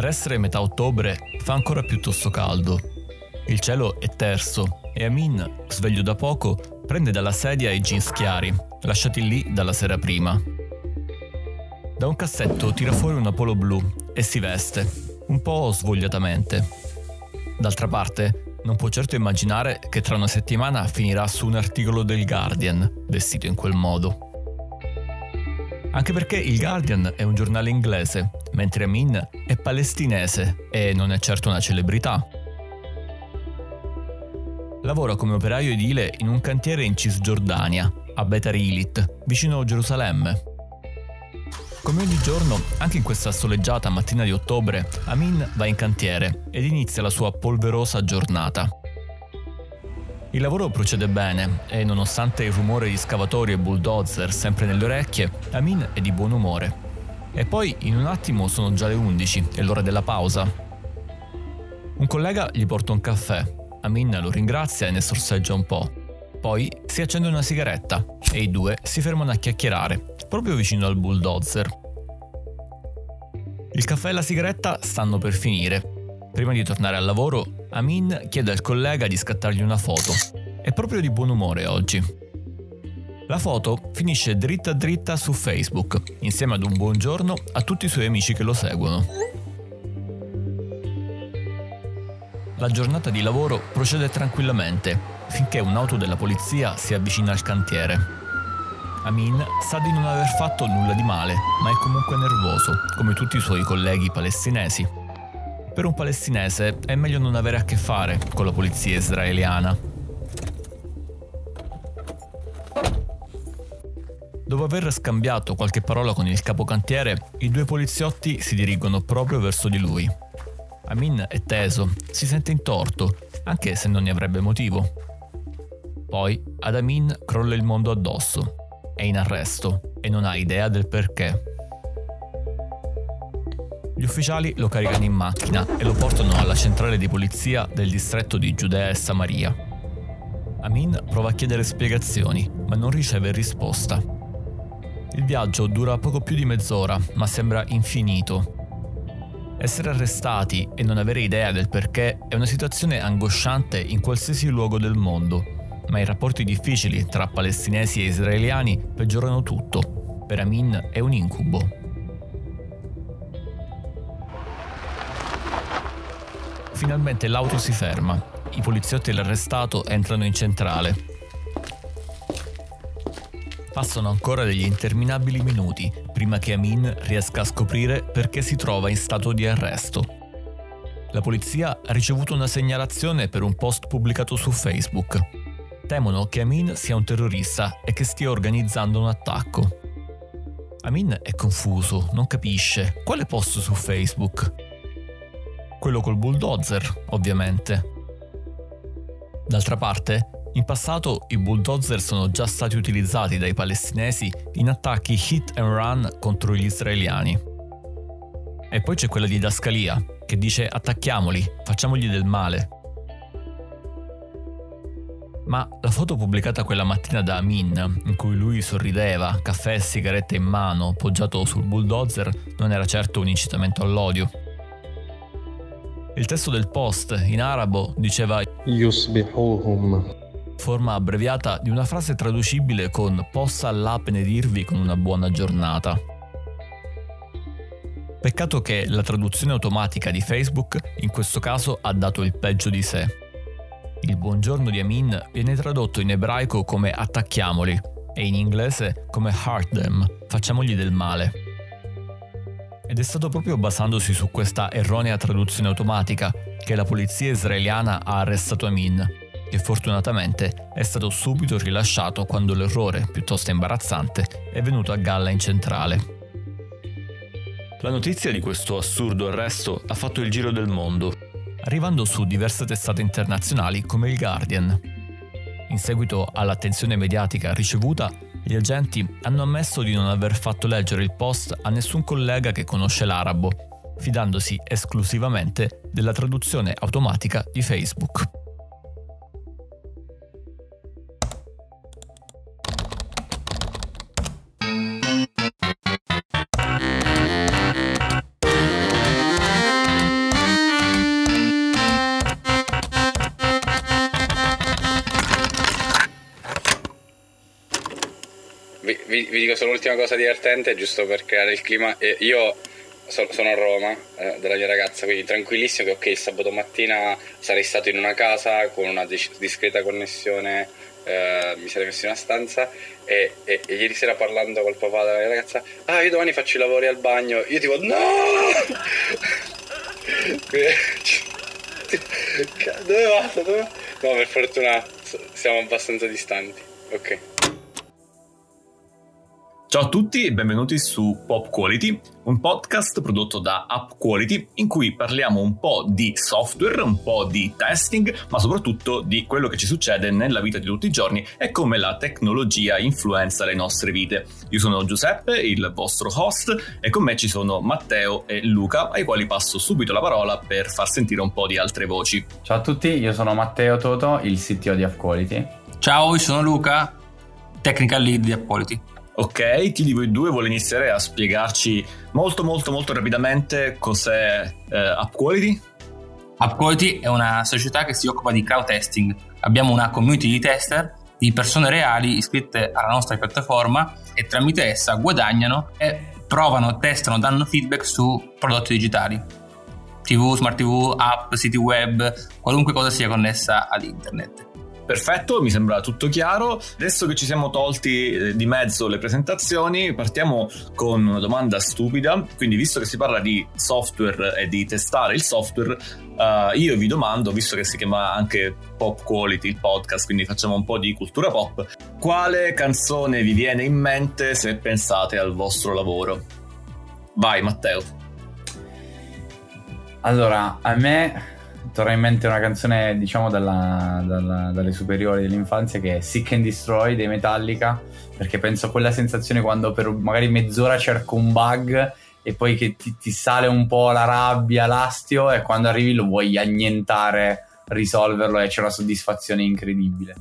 Per essere metà ottobre fa ancora piuttosto caldo. Il cielo è terso e Amin, sveglio da poco, prende dalla sedia i jeans chiari, lasciati lì dalla sera prima. Da un cassetto tira fuori una polo blu e si veste, un po' svogliatamente. D'altra parte, non può certo immaginare che tra una settimana finirà su un articolo del Guardian, vestito in quel modo. Anche perché il Guardian è un giornale inglese, mentre Amin è palestinese e non è certo una celebrità. Lavora come operaio edile in un cantiere in Cisgiordania, a Betar Ilit, vicino Gerusalemme. Come ogni giorno, anche in questa soleggiata mattina di ottobre, Amin va in cantiere ed inizia la sua polverosa giornata. Il lavoro procede bene e nonostante il rumore di scavatori e bulldozer sempre nelle orecchie, Amin è di buon umore. E poi in un attimo sono già le 11, è l'ora della pausa. Un collega gli porta un caffè, Amin lo ringrazia e ne sorseggia un po'. Poi si accende una sigaretta e i due si fermano a chiacchierare, proprio vicino al bulldozer. Il caffè e la sigaretta stanno per finire. Prima di tornare al lavoro, Amin chiede al collega di scattargli una foto. È proprio di buon umore oggi. La foto finisce dritta dritta su Facebook, insieme ad un buongiorno a tutti i suoi amici che lo seguono. La giornata di lavoro procede tranquillamente, finché un'auto della polizia si avvicina al cantiere. Amin sa di non aver fatto nulla di male, ma è comunque nervoso, come tutti i suoi colleghi palestinesi. Per un palestinese è meglio non avere a che fare con la polizia israeliana. Dopo aver scambiato qualche parola con il capocantiere, i due poliziotti si dirigono proprio verso di lui. Amin è teso, si sente intorto, anche se non ne avrebbe motivo. Poi ad Amin crolla il mondo addosso. È in arresto e non ha idea del perché. Gli ufficiali lo caricano in macchina e lo portano alla centrale di polizia del distretto di Giudea e Samaria. Amin prova a chiedere spiegazioni, ma non riceve risposta. Il viaggio dura poco più di mezz'ora, ma sembra infinito. Essere arrestati e non avere idea del perché è una situazione angosciante in qualsiasi luogo del mondo, ma i rapporti difficili tra palestinesi e israeliani peggiorano tutto. Per Amin è un incubo. Finalmente l'auto si ferma. I poliziotti e l'arrestato entrano in centrale. Passano ancora degli interminabili minuti prima che Amin riesca a scoprire perché si trova in stato di arresto. La polizia ha ricevuto una segnalazione per un post pubblicato su Facebook. Temono che Amin sia un terrorista e che stia organizzando un attacco. Amin è confuso, non capisce. Quale post su Facebook? Quello col bulldozer, ovviamente. D'altra parte, in passato i bulldozer sono già stati utilizzati dai palestinesi in attacchi hit and run contro gli israeliani. E poi c'è quella di Dascalia, che dice attacchiamoli, facciamogli del male. Ma la foto pubblicata quella mattina da Amin, in cui lui sorrideva, caffè e sigarette in mano, poggiato sul bulldozer, non era certo un incitamento all'odio. Il testo del post in arabo diceva Yusbihuhum, forma abbreviata di una frase traducibile con possa Allah benedirvi con una buona giornata. Peccato che la traduzione automatica di Facebook in questo caso ha dato il peggio di sé. Il buongiorno di Amin viene tradotto in ebraico come attacchiamoli e in inglese come hurt them, facciamogli del male. Ed è stato proprio basandosi su questa erronea traduzione automatica che la polizia israeliana ha arrestato Amin, che fortunatamente è stato subito rilasciato quando l'errore, piuttosto imbarazzante, è venuto a galla in centrale. La notizia di questo assurdo arresto ha fatto il giro del mondo, arrivando su diverse testate internazionali come il Guardian. In seguito all'attenzione mediatica ricevuta, gli agenti hanno ammesso di non aver fatto leggere il post a nessun collega che conosce l'arabo, fidandosi esclusivamente della traduzione automatica di Facebook. Vi, dico solo l'ultima cosa divertente, giusto per creare il clima. Eh, io so, sono a Roma, eh, della mia ragazza, quindi tranquillissimo che ok, sabato mattina sarei stato in una casa con una dis- discreta connessione, eh, mi sarei messo in una stanza e, e, e, ieri sera parlando col papà della mia ragazza, ah io domani faccio i lavori al bagno, io tipo no! Dove vado? Dove? No, per fortuna siamo abbastanza distanti. Ok. Ciao a tutti e benvenuti su Pop Quality, un podcast prodotto da App Quality in cui parliamo un po' di software, un po' di testing, ma soprattutto di quello che ci succede nella vita di tutti i giorni e come la tecnologia influenza le nostre vite. Io sono Giuseppe, il vostro host, e con me ci sono Matteo e Luca, ai quali passo subito la parola per far sentire un po' di altre voci. Ciao a tutti, io sono Matteo Toto, il CTO di App Quality. Ciao, io sono Luca, Technical Lead di App Quality. Ok, chi di voi due vuole iniziare a spiegarci molto molto molto rapidamente cos'è eh, App Quality? App Quality è una società che si occupa di crowd testing. Abbiamo una community di tester di persone reali iscritte alla nostra piattaforma e tramite essa guadagnano e provano, testano, danno feedback su prodotti digitali. TV, smart TV, app, siti web, qualunque cosa sia connessa ad internet. Perfetto, mi sembra tutto chiaro. Adesso che ci siamo tolti eh, di mezzo le presentazioni, partiamo con una domanda stupida. Quindi, visto che si parla di software e di testare il software, uh, io vi domando, visto che si chiama anche Pop Quality il podcast, quindi facciamo un po' di cultura pop, quale canzone vi viene in mente se pensate al vostro lavoro? Vai, Matteo. Allora, a me torna in mente una canzone, diciamo, dalla, dalla, dalle superiori dell'infanzia che è Sick and Destroy dei Metallica, perché penso a quella sensazione quando per magari mezz'ora cerco un bug e poi che ti, ti sale un po' la rabbia, l'astio e quando arrivi lo vuoi annientare, risolverlo e c'è una soddisfazione incredibile.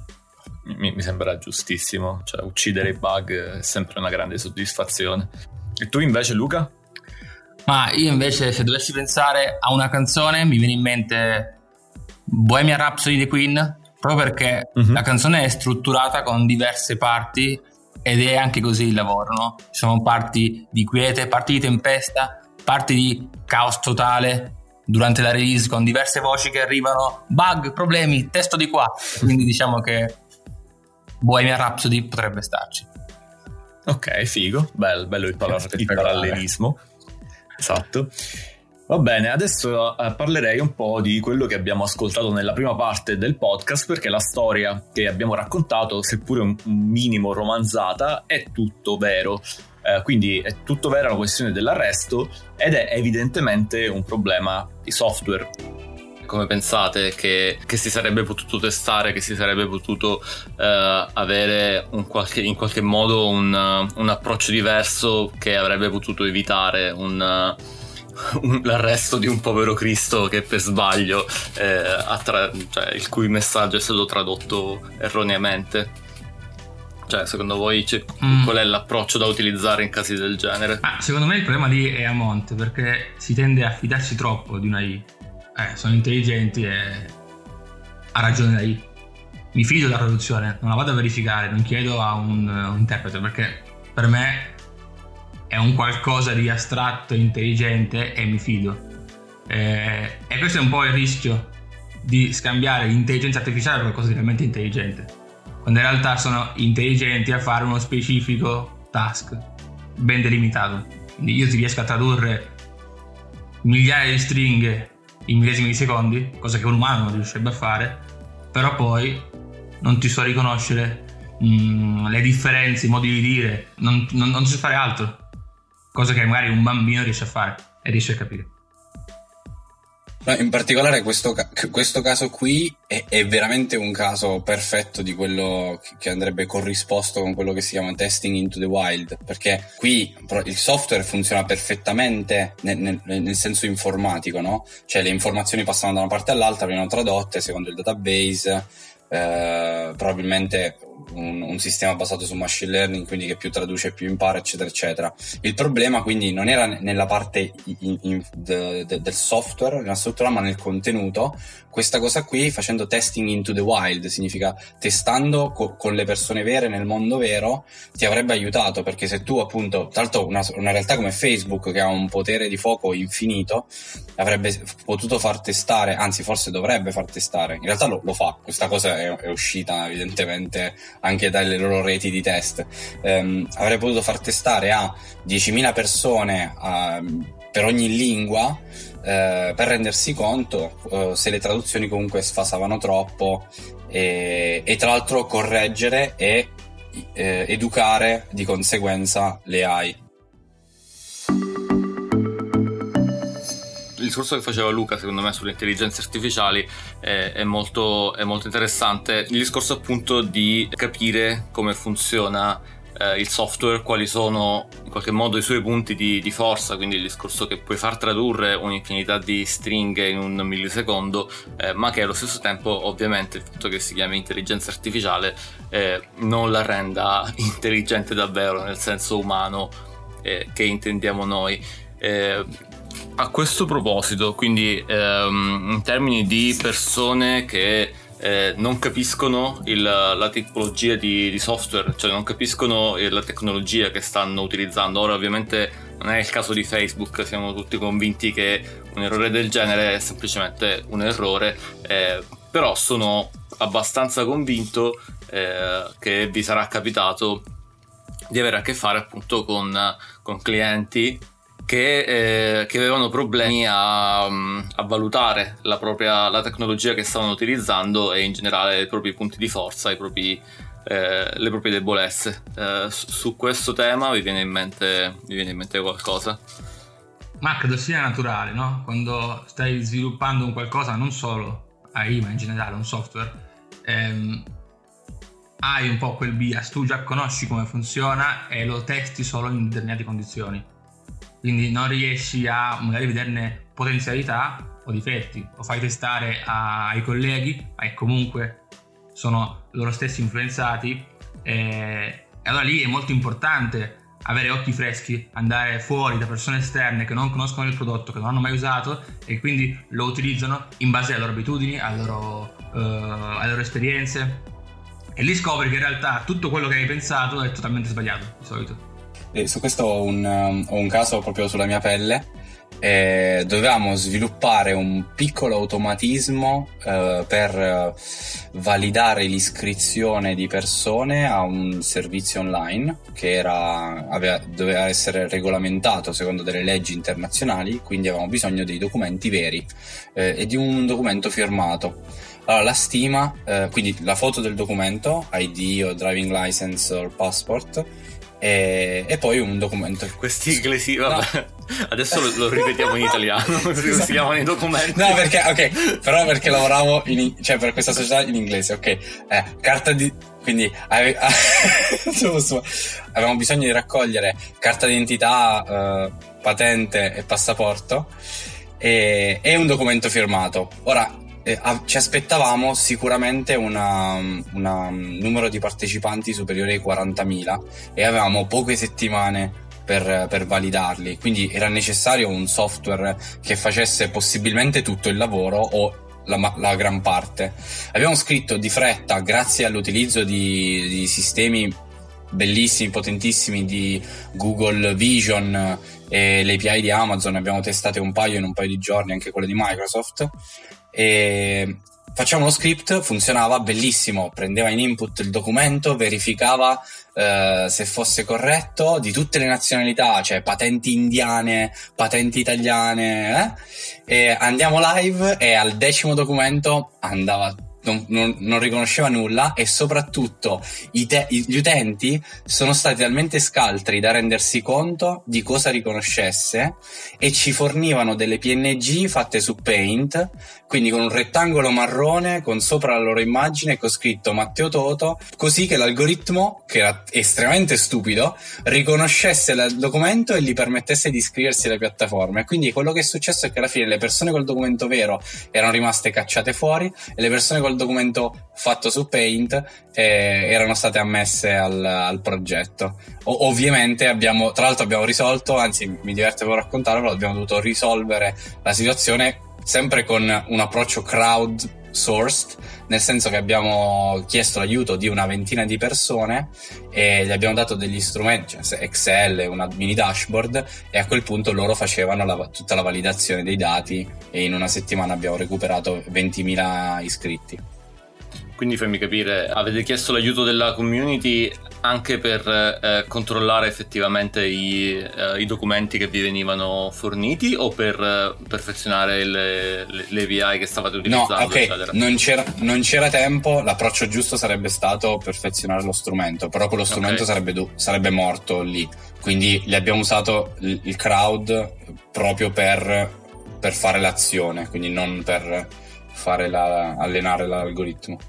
Mi, mi sembra giustissimo, cioè uccidere i bug è sempre una grande soddisfazione. E tu invece Luca? Ma io invece, se dovessi pensare a una canzone, mi viene in mente Bohemian Rhapsody di Queen, proprio perché uh-huh. la canzone è strutturata con diverse parti ed è anche così il lavoro, no? Ci sono parti di quiete, parti di tempesta, parti di caos totale durante la release con diverse voci che arrivano, bug, problemi, testo di qua. Quindi diciamo che Bohemian Rhapsody potrebbe starci. Ok, figo, bello, bello il, par- il parallelismo. Esatto. Va bene, adesso eh, parlerei un po' di quello che abbiamo ascoltato nella prima parte del podcast, perché la storia che abbiamo raccontato, seppure un, un minimo romanzata, è tutto vero. Eh, quindi è tutto vero la questione dell'arresto ed è evidentemente un problema di software. Come pensate che, che si sarebbe potuto testare, che si sarebbe potuto eh, avere qualche, in qualche modo un, un, approccio diverso che avrebbe potuto evitare un, un, l'arresto di un povero Cristo che per sbaglio, eh, tra- cioè, il cui messaggio è stato tradotto erroneamente? Cioè, secondo voi mm. qual è l'approccio da utilizzare in casi del genere? Ah, secondo me il problema lì è a monte perché si tende a fidarsi troppo di una I eh, sono intelligenti e ha ragione lei. Mi fido della traduzione, non la vado a verificare, non chiedo a un, un interprete perché per me è un qualcosa di astratto, intelligente e mi fido. Eh, e questo è un po' il rischio di scambiare l'intelligenza artificiale per qualcosa di realmente intelligente, quando in realtà sono intelligenti a fare uno specifico task ben delimitato. Quindi io ti riesco a tradurre migliaia di stringhe in millesimi di secondi, cosa che un umano non riuscirebbe a fare, però poi non ti so riconoscere mh, mm, le differenze, i modi di dire, non, non, non so fare altro, cosa che magari un bambino riesce a fare e riesce a capire. In particolare questo, questo caso qui è, è, veramente un caso perfetto di quello che andrebbe corrisposto con quello che si chiama testing into the wild, perché qui il software funziona perfettamente nel, nel, nel senso informatico, no? Cioè le informazioni passano da una parte all'altra, vengono tradotte secondo il database, eh, probabilmente un, un, sistema basato su machine learning, quindi che più traduce più impara, eccetera, eccetera. Il problema quindi non era nella parte in, in, de, de, del software, nella struttura, ma nel contenuto, questa cosa qui facendo testing into the wild, significa testando co- con le persone vere nel mondo vero, ti avrebbe aiutato perché se tu appunto, tra l'altro una, una realtà come Facebook che ha un potere di fuoco infinito, avrebbe potuto far testare, anzi forse dovrebbe far testare, in realtà lo, lo fa, questa cosa è, è, uscita evidentemente anche dalle loro reti di test, um, avrebbe potuto far testare a 10.000 persone uh, per ogni lingua eh, per rendersi conto eh, se le traduzioni comunque sfasavano troppo e, e tra l'altro correggere e eh, educare di conseguenza le AI. Il discorso che faceva Luca, secondo me, sulle intelligenze artificiali è, è, molto, è molto interessante. Il discorso appunto di capire come funziona eh, il software, quali sono in qualche modo i suoi punti di, di, forza, quindi il discorso che puoi far tradurre un'infinità di stringhe in un millisecondo, eh, ma che allo stesso tempo ovviamente il fatto che si chiami intelligenza artificiale eh, non la renda intelligente davvero nel senso umano eh, che intendiamo noi. Eh, a questo proposito, quindi ehm, in termini di persone che eh, non capiscono il, la tipologia di, di, software, cioè non capiscono la tecnologia che stanno utilizzando. Ora ovviamente non è il caso di Facebook, siamo tutti convinti che un errore del genere è semplicemente un errore, eh, però sono abbastanza convinto eh, che vi sarà capitato di avere a che fare appunto con, con clienti che, eh, che avevano problemi a, a valutare la, propria, la tecnologia che stavano utilizzando e in generale i propri punti di forza, propri, eh, le proprie debolezze. Eh, su questo tema vi viene in mente, viene in mente qualcosa? Ma credo sia naturale, no? Quando stai sviluppando un qualcosa, non solo AI, ma in generale un software, ehm, hai un po' quel bias, tu già conosci come funziona e lo testi solo in determinate condizioni quindi non riesci a magari vederne potenzialità o difetti, lo fai testare ai colleghi, e comunque sono loro stessi influenzati e, e allora lì è molto importante avere occhi freschi, andare fuori da persone esterne che non conoscono il prodotto, che non hanno mai usato e quindi lo utilizzano in base alle loro abitudini, alle loro, uh, alle loro esperienze e lì scopri che in realtà tutto quello che hai pensato è totalmente sbagliato di solito. E su questo ho un, um, ho un caso proprio sulla mia pelle. Eh, dovevamo sviluppare un piccolo automatismo eh, per eh, validare l'iscrizione di persone a un servizio online che era, aveva, doveva essere regolamentato secondo delle leggi internazionali, quindi avevamo bisogno dei documenti veri eh, e di un documento firmato. Allora, la stima, eh, quindi la foto del documento, ID o driving license o passport, e, e, poi un documento. Questi inglesi, vabbè. No. Adesso lo, lo, ripetiamo in italiano, si chiamano i documenti. No, perché, ok, però perché lavoravo in, cioè per questa società in inglese, ok. Eh, carta di, quindi ave, avevamo bisogno di raccogliere carta d'identità, eh, patente e passaporto e, e un documento firmato. Ora, eh, ci aspettavamo sicuramente un numero di partecipanti superiore ai 40.000 e avevamo poche settimane per, per, validarli, quindi era necessario un software che facesse possibilmente tutto il lavoro o la, la gran parte. Abbiamo scritto di fretta, grazie all'utilizzo di, di sistemi bellissimi, potentissimi di Google Vision e le API di Amazon, abbiamo testate un paio in un paio di giorni, anche quelle di Microsoft e facciamo lo script, funzionava bellissimo, prendeva in input il documento, verificava eh, se fosse corretto di tutte le nazionalità, cioè patenti indiane, patenti italiane, eh? andiamo live e al decimo documento andava non, non, non, riconosceva nulla e soprattutto te- gli utenti sono stati talmente scaltri da rendersi conto di cosa riconoscesse e ci fornivano delle PNG fatte su Paint, quindi con un rettangolo marrone con sopra la loro immagine con scritto Matteo Toto, così che l'algoritmo, che era estremamente stupido, riconoscesse il documento e gli permettesse di iscriversi alle piattaforme. Quindi quello che è successo è che alla fine le persone col documento vero erano rimaste cacciate fuori e le persone col documento fatto su Paint eh, erano state ammesse al, al progetto. O- ovviamente abbiamo, tra l'altro abbiamo risolto, anzi mi diverte proprio raccontarlo, abbiamo dovuto risolvere la situazione sempre con un approccio crowdsourced, nel senso che abbiamo chiesto l'aiuto di una ventina di persone e gli abbiamo dato degli strumenti, cioè Excel, una mini dashboard e a quel punto loro facevano la, tutta la validazione dei dati e in una settimana abbiamo recuperato 20.000 iscritti. Quindi fammi capire, avete chiesto l'aiuto della community anche per eh, controllare effettivamente i, eh, i, documenti che vi venivano forniti o per eh, perfezionare le, le, le, API che stavate utilizzando? No, ok, non c'era, non c'era, tempo, l'approccio giusto sarebbe stato perfezionare lo strumento, però quello strumento okay. sarebbe, sarebbe, morto lì, quindi gli abbiamo usato il, il crowd proprio per, per, fare l'azione, quindi non per fare la, allenare l'algoritmo.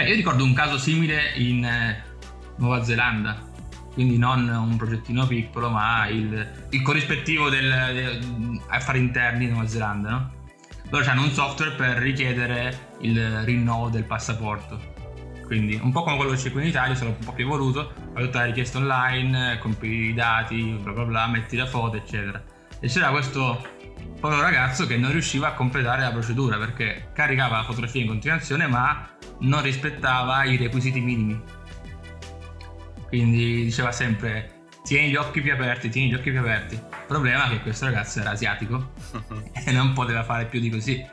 Beh, io ricordo un caso simile in eh, Nuova Zelanda, quindi non un progettino piccolo, ma il, il corrispettivo del, del, affari interni di Nuova Zelanda, no? Loro hanno un software per richiedere il rinnovo del passaporto. Quindi un po' come quello che c'è qui in Italia, solo un po' più evoluto, fai tutta la richiesta online, compili i dati, bla bla bla, metti la foto, eccetera. E c'era questo povero ragazzo che non riusciva a completare la procedura perché caricava la fotografia in continuazione ma non rispettava i requisiti minimi. Quindi diceva sempre tieni gli occhi più aperti, tieni gli occhi più aperti. Il problema è che questo ragazzo era asiatico e non poteva fare più di così.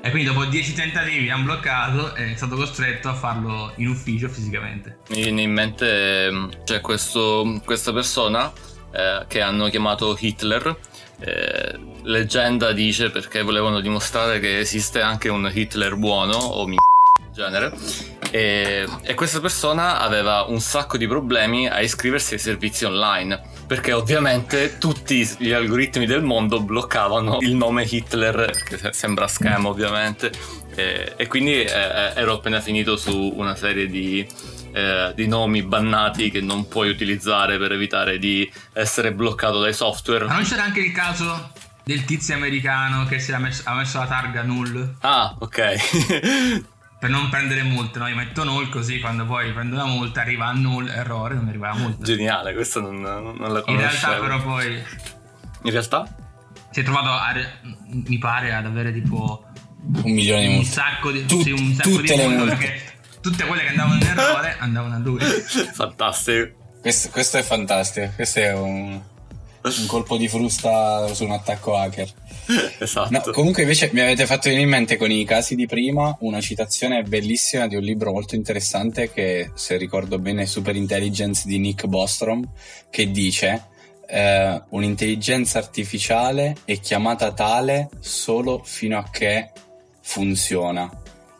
E quindi dopo 10 tentativi hanno bloccato e è stato costretto a farlo in ufficio fisicamente. Mi viene in mente c'è questo, questa persona eh, che hanno chiamato Hitler. Eh, leggenda dice perché volevano dimostrare che esiste anche un Hitler buono o mi genere. E, e, questa persona aveva un sacco di problemi a iscriversi ai servizi online. Perché ovviamente tutti gli algoritmi del mondo bloccavano il nome Hitler, che sembra schema ovviamente, e, e quindi eh, eh, ero appena finito su una serie di, eh, di nomi bannati che non puoi utilizzare per evitare di essere bloccato dai software. Ma non c'era anche il caso del tizio americano che si era messo, ha messo la targa null? Ah, ok. per non prendere multe, no? Io metto null così quando poi prendo una multa arriva a null, errore, non mi arriva la multa. Geniale, questo non, non la conoscevo. In realtà però poi... In realtà? Si è trovato, a, mi pare, ad avere tipo... Un milione di multe. Un sacco di, Tut- sì, un sacco tutte di multe, multe. Perché tutte quelle che andavano in errore andavano a lui. Fantastico. Questo, questo è fantastico, questo è un, un colpo di frusta su un attacco hacker. esatto. No, comunque invece mi avete fatto venire in mente con i casi di prima una citazione bellissima di un libro molto interessante che se ricordo bene è Super Intelligence di Nick Bostrom che dice eh, un'intelligenza artificiale è chiamata tale solo fino a che funziona.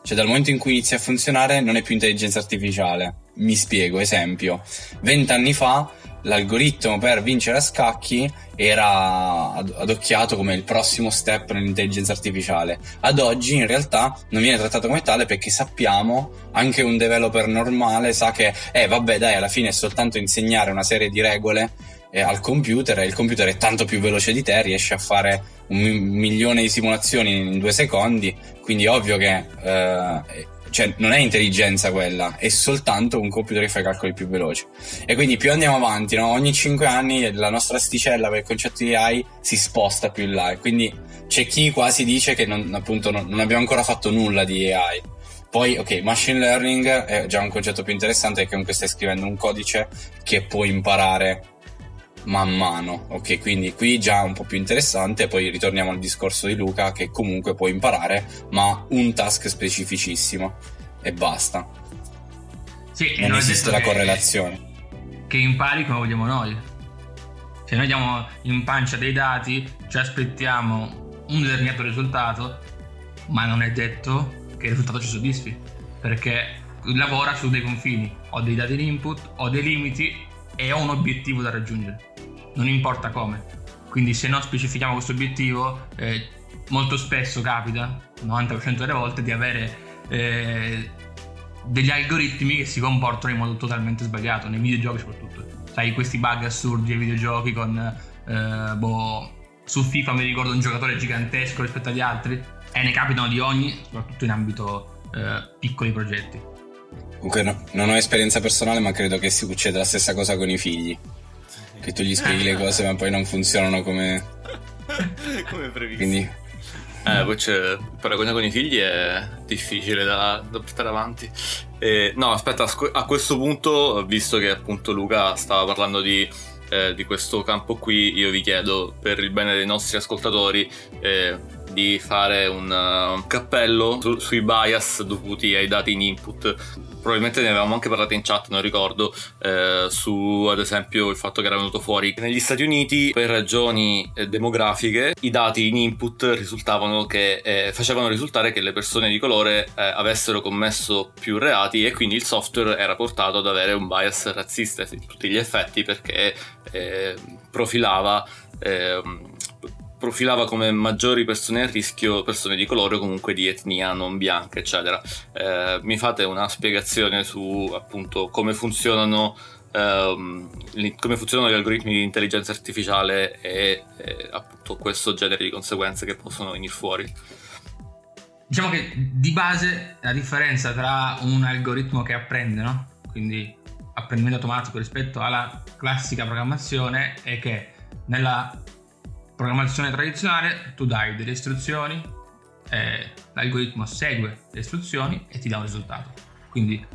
Cioè dal momento in cui inizia a funzionare non è più intelligenza artificiale. Mi spiego, esempio. Vent'anni fa l'algoritmo per vincere a scacchi era adocchiato come il prossimo step nell'intelligenza artificiale. Ad oggi in realtà non viene trattato come tale perché sappiamo, anche un developer normale sa che, eh vabbè dai, alla fine è soltanto insegnare una serie di regole eh, al computer e il computer è tanto più veloce di te, riesce a fare un milione di simulazioni in due secondi, quindi ovvio che eh, cioè non è intelligenza quella, è soltanto un computer che fa i calcoli più veloci. E quindi più andiamo avanti, no? ogni 5 anni la nostra asticella per il concetto di AI si sposta più in là. E quindi c'è chi quasi dice che non, appunto non, non abbiamo ancora fatto nulla di AI. Poi, ok, machine learning è già un concetto più interessante perché comunque stai scrivendo un codice che può imparare man mano. Ok, quindi qui già un po' più interessante. Poi ritorniamo al discorso di Luca che comunque può imparare, ma un task specificissimo e basta. Sì, non esiste la correlazione. Che impari come vogliamo noi. Se noi diamo in pancia dei dati, ci aspettiamo un determinato risultato, ma non è detto che il risultato ci soddisfi, perché lavora su dei confini, ho dei dati di input, ho dei limiti e ho un obiettivo da raggiungere non importa come. Quindi se non specifichiamo questo obiettivo, eh, molto spesso capita, 90% delle volte, di avere eh, degli algoritmi che si comportano in modo totalmente sbagliato, nei videogiochi soprattutto. Sai, questi bug assurdi ai videogiochi con... Eh, boh, su FIFA mi ricordo un giocatore gigantesco rispetto agli altri e ne capitano di ogni, soprattutto in ambito eh, piccoli progetti. Comunque no, non ho esperienza personale, ma credo che si succeda la stessa cosa con i figli che tu gli spieghi le cose ma poi non funzionano come, come previsto. Quindi Eh, poi c'è il paragone con i figli è difficile da, da portare avanti. Eh, no, aspetta, a questo punto, visto che appunto Luca stava parlando di, eh, di questo campo qui, io vi chiedo per il bene dei nostri ascoltatori eh, di fare un, uh, un cappello su, sui bias dovuti ai dati in input. Probabilmente ne avevamo anche parlato in chat, non ricordo, eh, su ad esempio il fatto che era venuto fuori negli Stati Uniti per ragioni eh, demografiche i dati in input risultavano che eh, facevano risultare che le persone di colore eh, avessero commesso più reati e quindi il software era portato ad avere un bias razzista a tutti gli effetti perché eh, profilava ehm, profilava come maggiori persone a rischio persone di colore o comunque di etnia non bianca, eccetera. Eh, mi fate una spiegazione su appunto come funzionano, ehm, come funzionano gli algoritmi di intelligenza artificiale e, e appunto questo genere di conseguenze che possono venire fuori? Diciamo che di base la differenza tra un algoritmo che apprende, no? quindi apprendimento automatico rispetto alla classica programmazione, è che nella programmazione tradizionale tu dai delle istruzioni, eh, l'algoritmo segue le istruzioni e ti dà un risultato. Quindi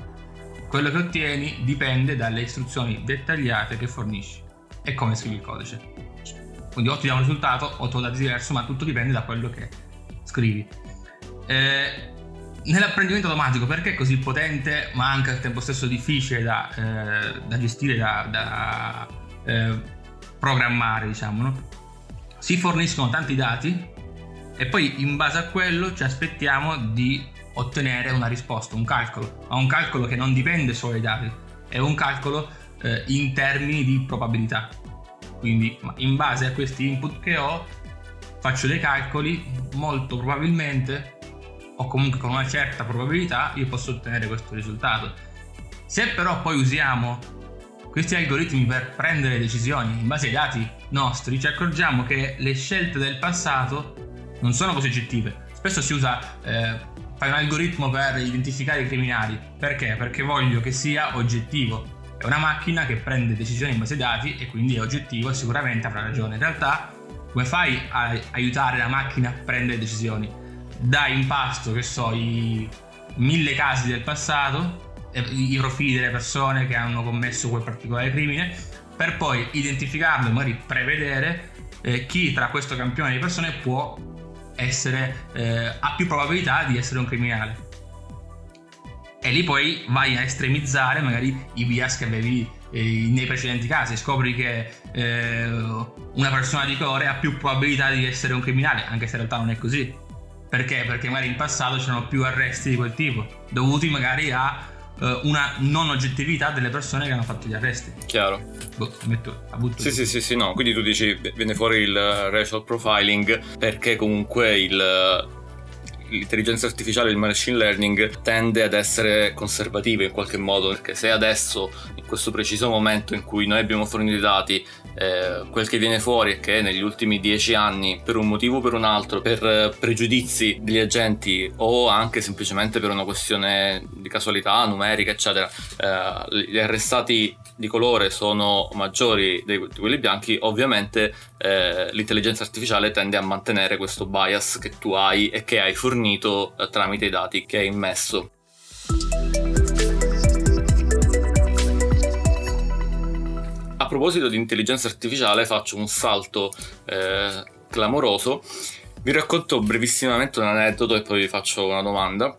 quello che ottieni dipende dalle istruzioni dettagliate che fornisci e come scrivi il codice. Quindi o ti dà un risultato o te lo dà diverso, ma tutto dipende da quello che scrivi. Eh, nell'apprendimento automatico, perché è così potente, ma anche al tempo stesso difficile da, eh, da gestire, da, da eh, programmare, diciamo, no? Si forniscono tanti dati e poi in base a quello ci aspettiamo di ottenere una risposta, un calcolo, ma un calcolo che non dipende solo dai dati, è un calcolo eh, in termini di probabilità. Quindi in base a questi input che ho faccio dei calcoli, molto probabilmente o comunque con una certa probabilità io posso ottenere questo risultato. Se però poi usiamo questi algoritmi per prendere decisioni in base ai dati nostri, ci accorgiamo che le scelte del passato non sono così oggettive. Spesso si usa eh, fai un algoritmo per identificare i criminali. Perché? Perché voglio che sia oggettivo. È una macchina che prende decisioni in base ai dati e quindi è oggettivo e sicuramente avrà ragione. In realtà, come fai a aiutare la macchina a prendere decisioni? Dai in pasto, che so, i mille casi del passato i profili delle persone che hanno commesso quel particolare crimine per poi identificarlo e magari prevedere eh, chi tra questo campione di persone può essere eh, ha più probabilità di essere un criminale. E lì poi vai a estremizzare magari i bias che avevi eh, nei precedenti casi. Scopri che eh, una persona di colore ha più probabilità di essere un criminale anche se in realtà non è così. Perché? Perché magari in passato c'erano più arresti di quel tipo dovuti magari a uh, una non oggettività delle persone che hanno fatto gli arresti. Chiaro. Boh, metto a butto. Sì, sì, sì, sì, no. Quindi tu dici viene fuori il racial profiling perché comunque il l'intelligenza artificiale, il machine learning tende ad essere conservative in qualche modo perché se adesso in questo preciso momento in cui noi abbiamo fornito i dati eh, quel che viene fuori è che negli ultimi dieci anni, per un motivo o per un altro, per eh, pregiudizi degli agenti o anche semplicemente per una questione di casualità numerica, eccetera, eh, gli arrestati di colore sono maggiori di quelli bianchi, ovviamente eh, l'intelligenza artificiale tende a mantenere questo bias che tu hai e che hai fornito eh, tramite i dati che hai immesso. proposito di intelligenza artificiale faccio un salto eh, clamoroso. Vi racconto brevissimamente un aneddoto e poi vi faccio una domanda.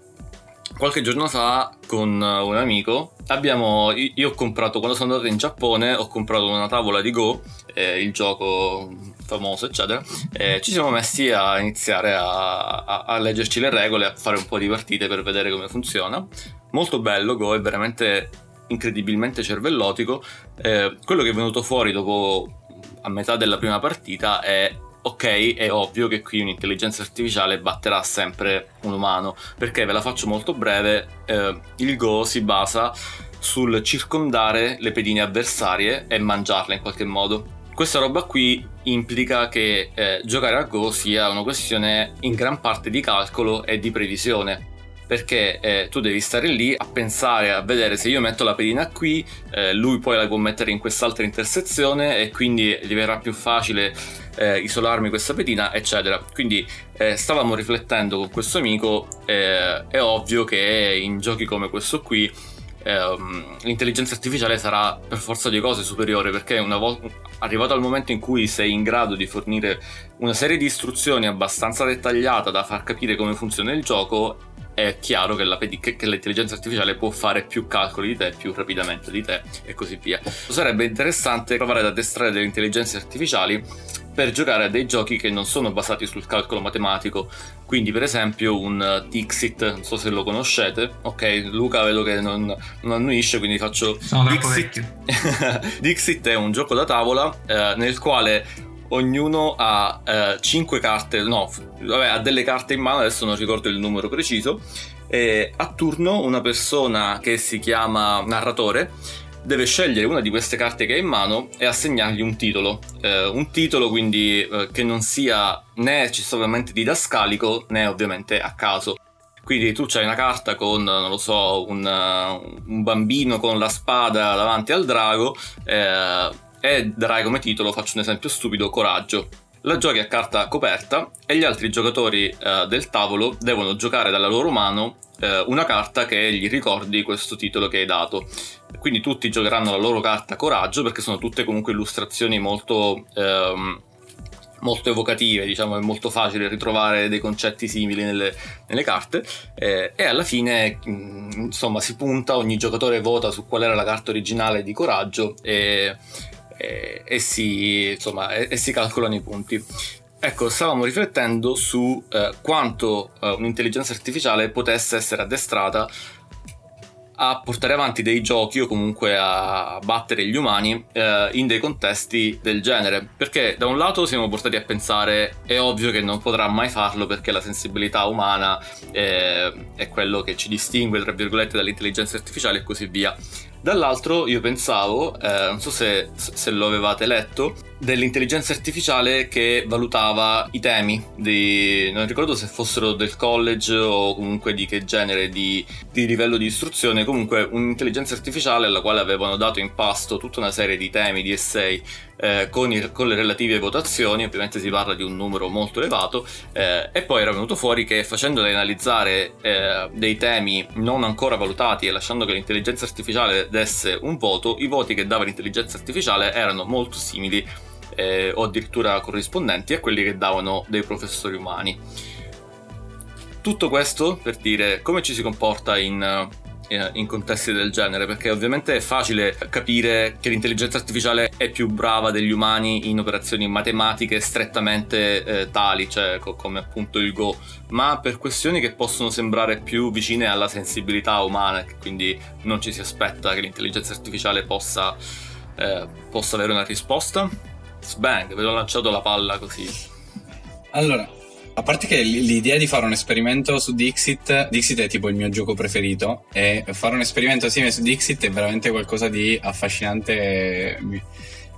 Qualche giorno fa con un amico abbiamo, io ho comprato, quando sono andato in Giappone, ho comprato una tavola di Go, eh, il gioco famoso eccetera, e ci siamo messi a iniziare a, a, a leggerci le regole, a fare un po' di partite per vedere come funziona. Molto bello Go, è veramente incredibilmente cervellotico. Eh, quello che è venuto fuori dopo a metà della prima partita è ok, è ovvio che qui un'intelligenza artificiale batterà sempre un umano, perché ve la faccio molto breve, eh, il Go si basa sul circondare le pedine avversarie e mangiarle in qualche modo. Questa roba qui implica che eh, giocare a Go sia una questione in gran parte di calcolo e di previsione perché eh, tu devi stare lì a pensare, a vedere se io metto la pedina qui, eh, lui poi la può mettere in quest'altra intersezione e quindi gli verrà più facile eh, isolarmi questa pedina, eccetera. Quindi eh, stavamo riflettendo con questo amico, eh, è ovvio che in giochi come questo qui ehm, l'intelligenza artificiale sarà per forza di cose superiore perché una volta arrivato al momento in cui sei in grado di fornire una serie di istruzioni abbastanza dettagliata da far capire come funziona il gioco è chiaro che, la, che, l'intelligenza artificiale può fare più calcoli di te più rapidamente di te e così via. Sarebbe interessante provare ad addestrare delle intelligenze artificiali per giocare a dei giochi che non sono basati sul calcolo matematico. Quindi, per esempio, un Dixit, non so se lo conoscete. Ok, Luca vedo che non, non annuisce, quindi faccio. Sono Dixit. Dixit è un gioco da tavola eh, nel quale ognuno ha eh, 5 carte, no, vabbè, ha delle carte in mano, adesso non ricordo il numero preciso. E a turno una persona che si chiama narratore deve scegliere una di queste carte che ha in mano e assegnargli un titolo. Eh, un titolo quindi eh, che non sia né necessariamente didascalico né ovviamente a caso. Quindi tu c'hai una carta con, non lo so, un, un bambino con la spada davanti al drago eh, e darai come titolo, faccio un esempio stupido, coraggio. La giochi a carta coperta e gli altri giocatori eh, del tavolo devono giocare dalla loro mano eh, una carta che gli ricordi questo titolo che hai dato. Quindi tutti giocheranno la loro carta coraggio perché sono tutte comunque illustrazioni molto... Ehm, molto evocative, diciamo, è molto facile ritrovare dei concetti simili nelle, nelle carte eh, e alla fine mm, insomma si punta, ogni giocatore vota su qual era la carta originale di coraggio e, e, e, si, insomma, e, e si calcolano i punti. Ecco, stavamo riflettendo su eh, quanto eh, un'intelligenza artificiale potesse essere addestrata a portare avanti dei giochi o comunque a battere gli umani eh, in dei contesti del genere. Perché da un lato siamo portati a pensare è ovvio che non potrà mai farlo perché la sensibilità umana è, è quello che ci distingue, tra virgolette, dall'intelligenza artificiale e così via. Dall'altro io pensavo, eh, non so se, se, lo avevate letto, dell'intelligenza artificiale che valutava i temi, di, non ricordo se fossero del college o comunque di che genere di, di livello di istruzione, comunque un'intelligenza artificiale alla quale avevano dato in pasto tutta una serie di temi, di essay eh, con, i, con, le relative votazioni, ovviamente si parla di un numero molto elevato, eh, e poi era venuto fuori che facendole analizzare eh, dei temi non ancora valutati e lasciando che l'intelligenza artificiale desse un voto, i voti che dava l'intelligenza artificiale erano molto simili eh, o addirittura corrispondenti a quelli che davano dei professori umani. Tutto questo per dire come ci si comporta in eh, in contesti del genere, perché ovviamente è facile capire che l'intelligenza artificiale è più brava degli umani in operazioni matematiche strettamente eh, tali, cioè co- come appunto il Go, ma per questioni che possono sembrare più vicine alla sensibilità umana, quindi non ci si aspetta che l'intelligenza artificiale possa, eh, possa avere una risposta. Sbang, ve l'ho lanciato la palla così. Allora, a parte che l'idea di fare un esperimento su Dixit, Dixit è tipo il mio gioco preferito, e fare un esperimento simile su Dixit è veramente qualcosa di affascinante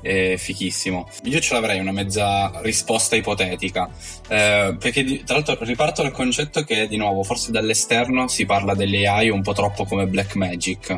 e fichissimo. Io ce l'avrei una mezza risposta ipotetica, eh, perché tra l'altro riparto dal concetto che di nuovo forse dall'esterno si parla delle AI un po' troppo come Black Magic,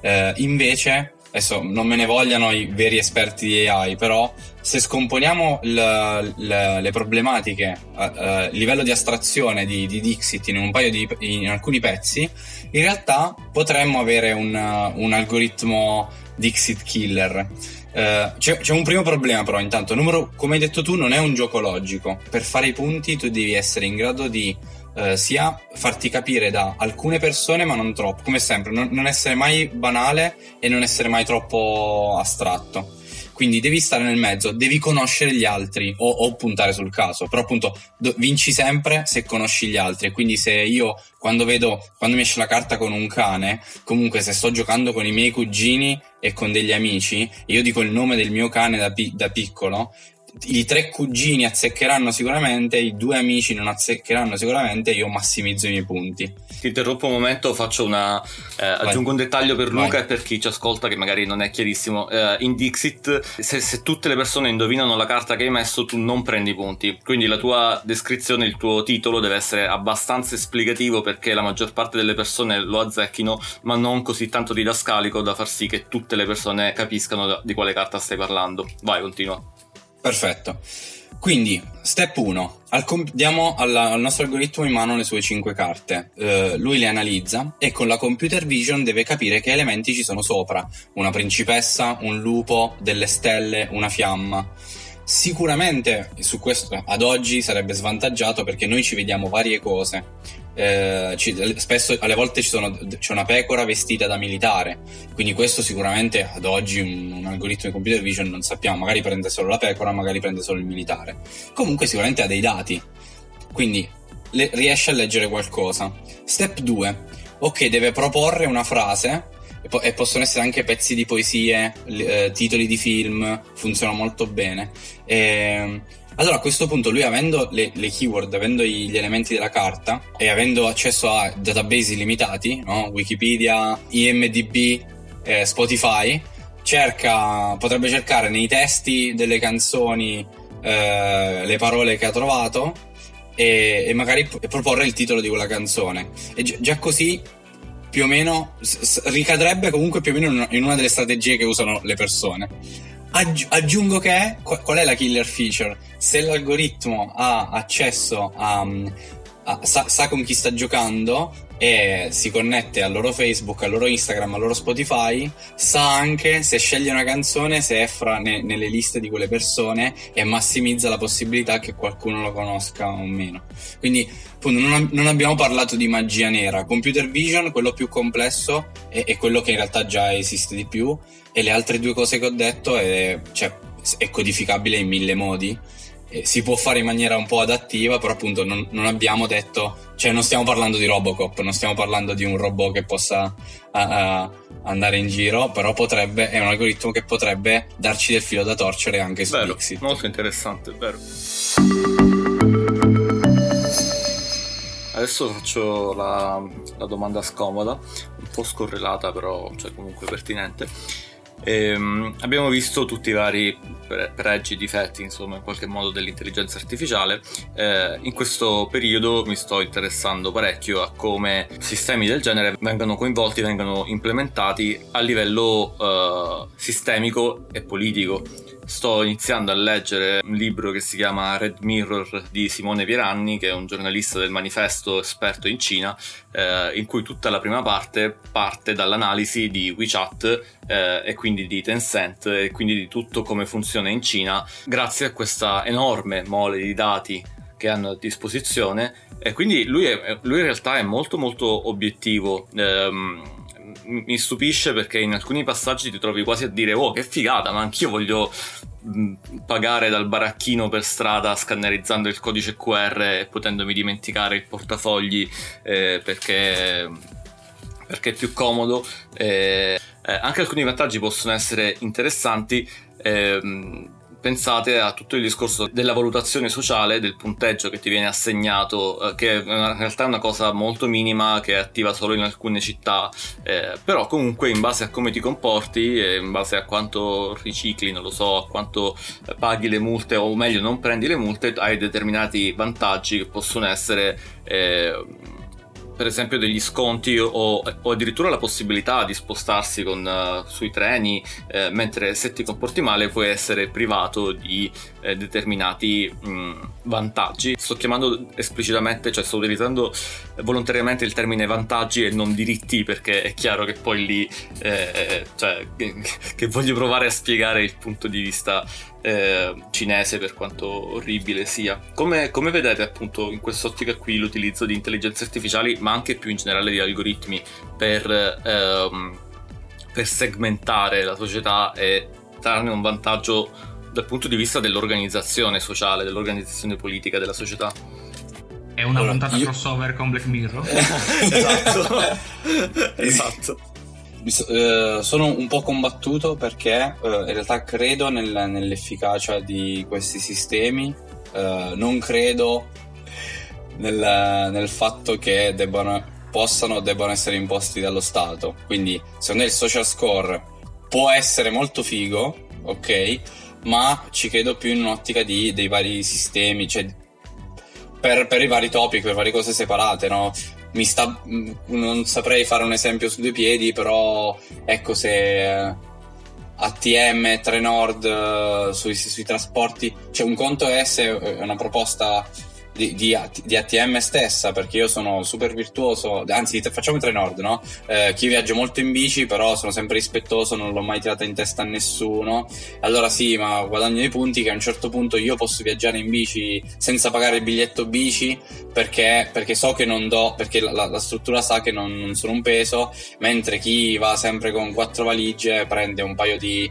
eh, invece adesso non me ne vogliano i veri esperti di AI, però se scomponiamo l, l, le problematiche a, a, livello di astrazione di, di Dixit in di in alcuni pezzi, in realtà potremmo avere un, un algoritmo Dixit killer. Uh, c'è, c'è, un primo problema però intanto, numero, come hai detto tu, non è un gioco logico. Per fare i punti tu devi essere in grado di eh, sia farti capire da alcune persone, ma non troppo, come sempre, non, non essere mai banale e non essere mai troppo astratto. Quindi devi stare nel mezzo, devi conoscere gli altri o, o puntare sul caso. Però appunto do, vinci sempre se conosci gli altri. Quindi se io quando vedo, quando mi esce la carta con un cane, comunque se sto giocando con i miei cugini e con degli amici, io dico il nome del mio cane da, pi- da piccolo, i tre cugini azzeccheranno sicuramente, i due amici non azzeccheranno sicuramente, io massimizzo i miei punti. Ti interrompo un momento, faccio una. Eh, aggiungo un dettaglio per Luca Vai. e per chi ci ascolta che magari non è chiarissimo. Eh, in Dixit, se, se, tutte le persone indovinano la carta che hai messo, tu non prendi punti. Quindi la tua descrizione, il tuo titolo deve essere abbastanza esplicativo perché la maggior parte delle persone lo azzecchino, ma non così tanto didascalico da far sì che tutte le persone capiscano di quale carta stai parlando. Vai, continua. Perfetto. Quindi, step 1. Al diamo alla- al nostro algoritmo in mano le sue 5 carte. Uh, lui le analizza e con la computer vision deve capire che elementi ci sono sopra. Una principessa, un lupo, delle stelle, una fiamma. Sicuramente su questo ad oggi sarebbe svantaggiato perché noi ci vediamo varie cose eh, ci, spesso alle volte sono, c'è una pecora vestita da militare. Quindi questo sicuramente ad oggi un, un, algoritmo di computer vision non sappiamo. Magari prende solo la pecora magari prende solo il militare. Comunque sicuramente ha dei dati. Quindi le, riesce a leggere qualcosa. Step 2 ok deve proporre una frase e, po- possono essere anche pezzi di poesie eh, titoli di film funzionano molto bene. E, ehm, allora a questo punto lui avendo le, le keyword, avendo gli elementi della carta e avendo accesso a database illimitati, no? Wikipedia, IMDB, eh, Spotify, cerca, potrebbe cercare nei testi delle canzoni eh, le parole che ha trovato e, e magari proporre il titolo di quella canzone. E gi- già così più o meno s- ricadrebbe comunque più o meno in una delle strategie che usano le persone. Aggi- aggiungo che qual è la killer feature? Se l'algoritmo ha accesso a, a sa, sa, con chi sta giocando e si connette al loro Facebook, al loro Instagram, al loro Spotify, sa anche se sceglie una canzone se è fra ne, nelle liste di quelle persone e massimizza la possibilità che qualcuno lo conosca o meno. Quindi appunto, non, non, abbiamo parlato di magia nera. Computer vision, quello più complesso, è quello che in realtà già esiste di più e le altre due cose che ho detto è, cioè, è codificabile in mille modi. E si può fare in maniera un po' adattiva, però appunto non, non, abbiamo detto, cioè non stiamo parlando di Robocop, non stiamo parlando di un robot che possa uh, uh, andare in giro, però potrebbe, è un algoritmo che potrebbe darci del filo da torcere anche su vero, Dixit. Molto interessante, vero. Adesso faccio la, la domanda scomoda, un po' scorrelata però, cioè comunque pertinente Ehm, abbiamo visto tutti i vari pregi, difetti, insomma, in qualche modo dell'intelligenza artificiale. Eh, in questo periodo mi sto interessando parecchio a come sistemi del genere vengano coinvolti, vengano implementati a livello eh, sistemico e politico. Sto iniziando a leggere un libro che si chiama Red Mirror di Simone Pieranni, che è un giornalista del manifesto esperto in Cina, eh, in cui tutta la prima parte parte dall'analisi di WeChat eh, e quindi di Tencent e quindi di tutto come funziona in Cina, grazie a questa enorme mole di dati che hanno a disposizione. E quindi lui, è, lui in realtà è molto molto obiettivo. Ehm, mi stupisce perché in alcuni passaggi ti trovi quasi a dire oh che figata ma anch'io voglio pagare dal baracchino per strada scannerizzando il codice QR e potendomi dimenticare il portafogli eh, perché, perché, è più comodo. Eh, eh, anche alcuni vantaggi possono essere interessanti ehm, pensate a tutto il discorso della valutazione sociale, del punteggio che ti viene assegnato, eh, che in realtà è una cosa molto minima che è attiva solo in alcune città, eh, però comunque in base a come ti comporti, in base a quanto ricicli, non lo so, a quanto paghi le multe o meglio non prendi le multe, hai determinati vantaggi che possono essere... Per esempio degli sconti o, o, addirittura la possibilità di spostarsi con, uh, sui treni, eh, mentre se ti comporti male puoi essere privato di eh, determinati mh, mm, vantaggi. Sto chiamando esplicitamente, cioè sto utilizzando volontariamente il termine vantaggi e non diritti perché è chiaro che poi lì, eh, cioè, che, voglio provare a spiegare il punto di vista eh, cinese per quanto orribile sia. Come, come, vedete appunto in quest'ottica qui l'utilizzo di intelligenze artificiali ma anche più in generale di algoritmi per, ehm, per segmentare la società e trarne un vantaggio dal punto di vista dell'organizzazione sociale, dell'organizzazione politica della società? È una allora, puntata io... crossover con Black Mirror? esatto. esatto uh, sono un po' combattuto perché uh, in realtà credo nel, nell'efficacia di questi sistemi, uh, non credo nel, nel fatto che debbano, possano o debbano essere imposti dallo Stato. Quindi, secondo me il social score può essere molto figo, ok, ma ci credo più in un'ottica di, dei vari sistemi, cioè per, per, i vari topic, per varie cose separate, no? Mi sta, non saprei fare un esempio su due piedi, però ecco se ATM, Trenord uh, sui, sui trasporti, cioè un conto è se è una proposta di, di, di, ATM stessa, perché io sono super virtuoso, anzi facciamo i tre nord, no? Eh, chi viaggia molto in bici, però sono sempre rispettoso, non l'ho mai tirata in testa a nessuno. Allora sì, ma guadagno dei punti che a un certo punto io posso viaggiare in bici senza pagare il biglietto bici, perché, perché so che non do, perché la, la struttura sa che non, non sono un peso, mentre chi va sempre con quattro valigie prende un paio di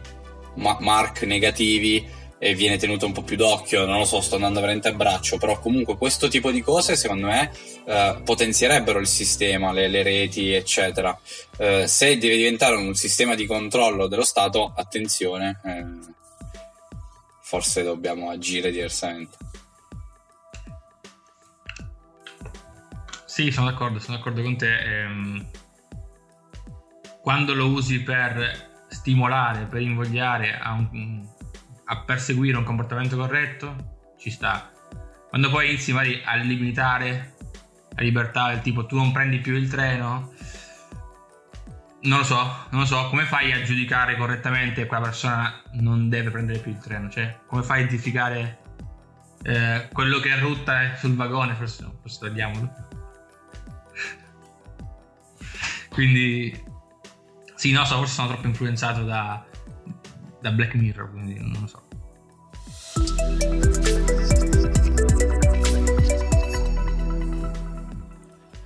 ma- mark negativi e viene tenuto un po' più d'occhio, non lo so, sto andando veramente a braccio, però comunque questo tipo di cose secondo me eh, potenzierebbero il sistema, le, le reti, eccetera. Eh, se deve diventare un sistema di controllo dello Stato, attenzione, eh, forse dobbiamo agire diversamente. Sì, sono d'accordo, sono d'accordo con te. Ehm, quando lo usi per stimolare, per invogliare a un, a perseguire un comportamento corretto, ci sta. Quando poi inizi magari a limitare la libertà del tipo tu non prendi più il treno, non lo so, non lo so, come fai a giudicare correttamente che quella persona non deve prendere più il treno? Cioè, come fai a identificare eh, quello che è rutta sul vagone? Forse no, forse togliamolo. Quindi, sì, no, so, forse sono troppo influenzato da, da Black Mirror, quindi non lo so.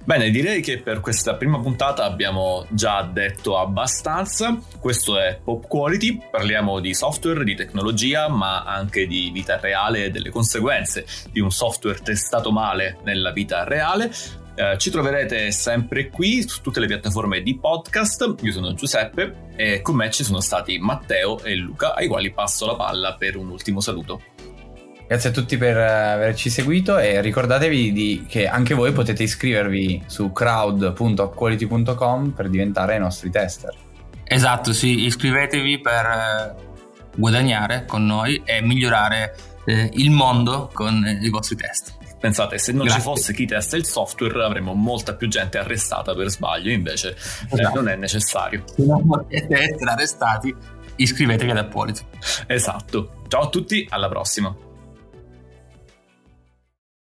Bene, direi che per questa prima puntata abbiamo già detto abbastanza. Questo è Pop Quality, parliamo di software, di tecnologia, ma anche di vita reale e delle conseguenze di un software testato male nella vita reale. Eh, ci troverete sempre qui su tutte le piattaforme di podcast. Io sono Giuseppe e con me ci sono stati Matteo e Luca, ai quali passo la palla per un ultimo saluto. Grazie a tutti per averci seguito e ricordatevi di, che anche voi potete iscrivervi su crowd.upquality.com per diventare i nostri tester. Esatto, sì, iscrivetevi per eh, guadagnare con noi e migliorare eh, il mondo con i vostri test. Pensate, se non Grazie. ci fosse chi testa il software avremmo molta più gente arrestata per sbaglio, invece eh, esatto. non è necessario. Se non potete essere arrestati, iscrivetevi ad Appoliti. Esatto. Ciao a tutti, alla prossima.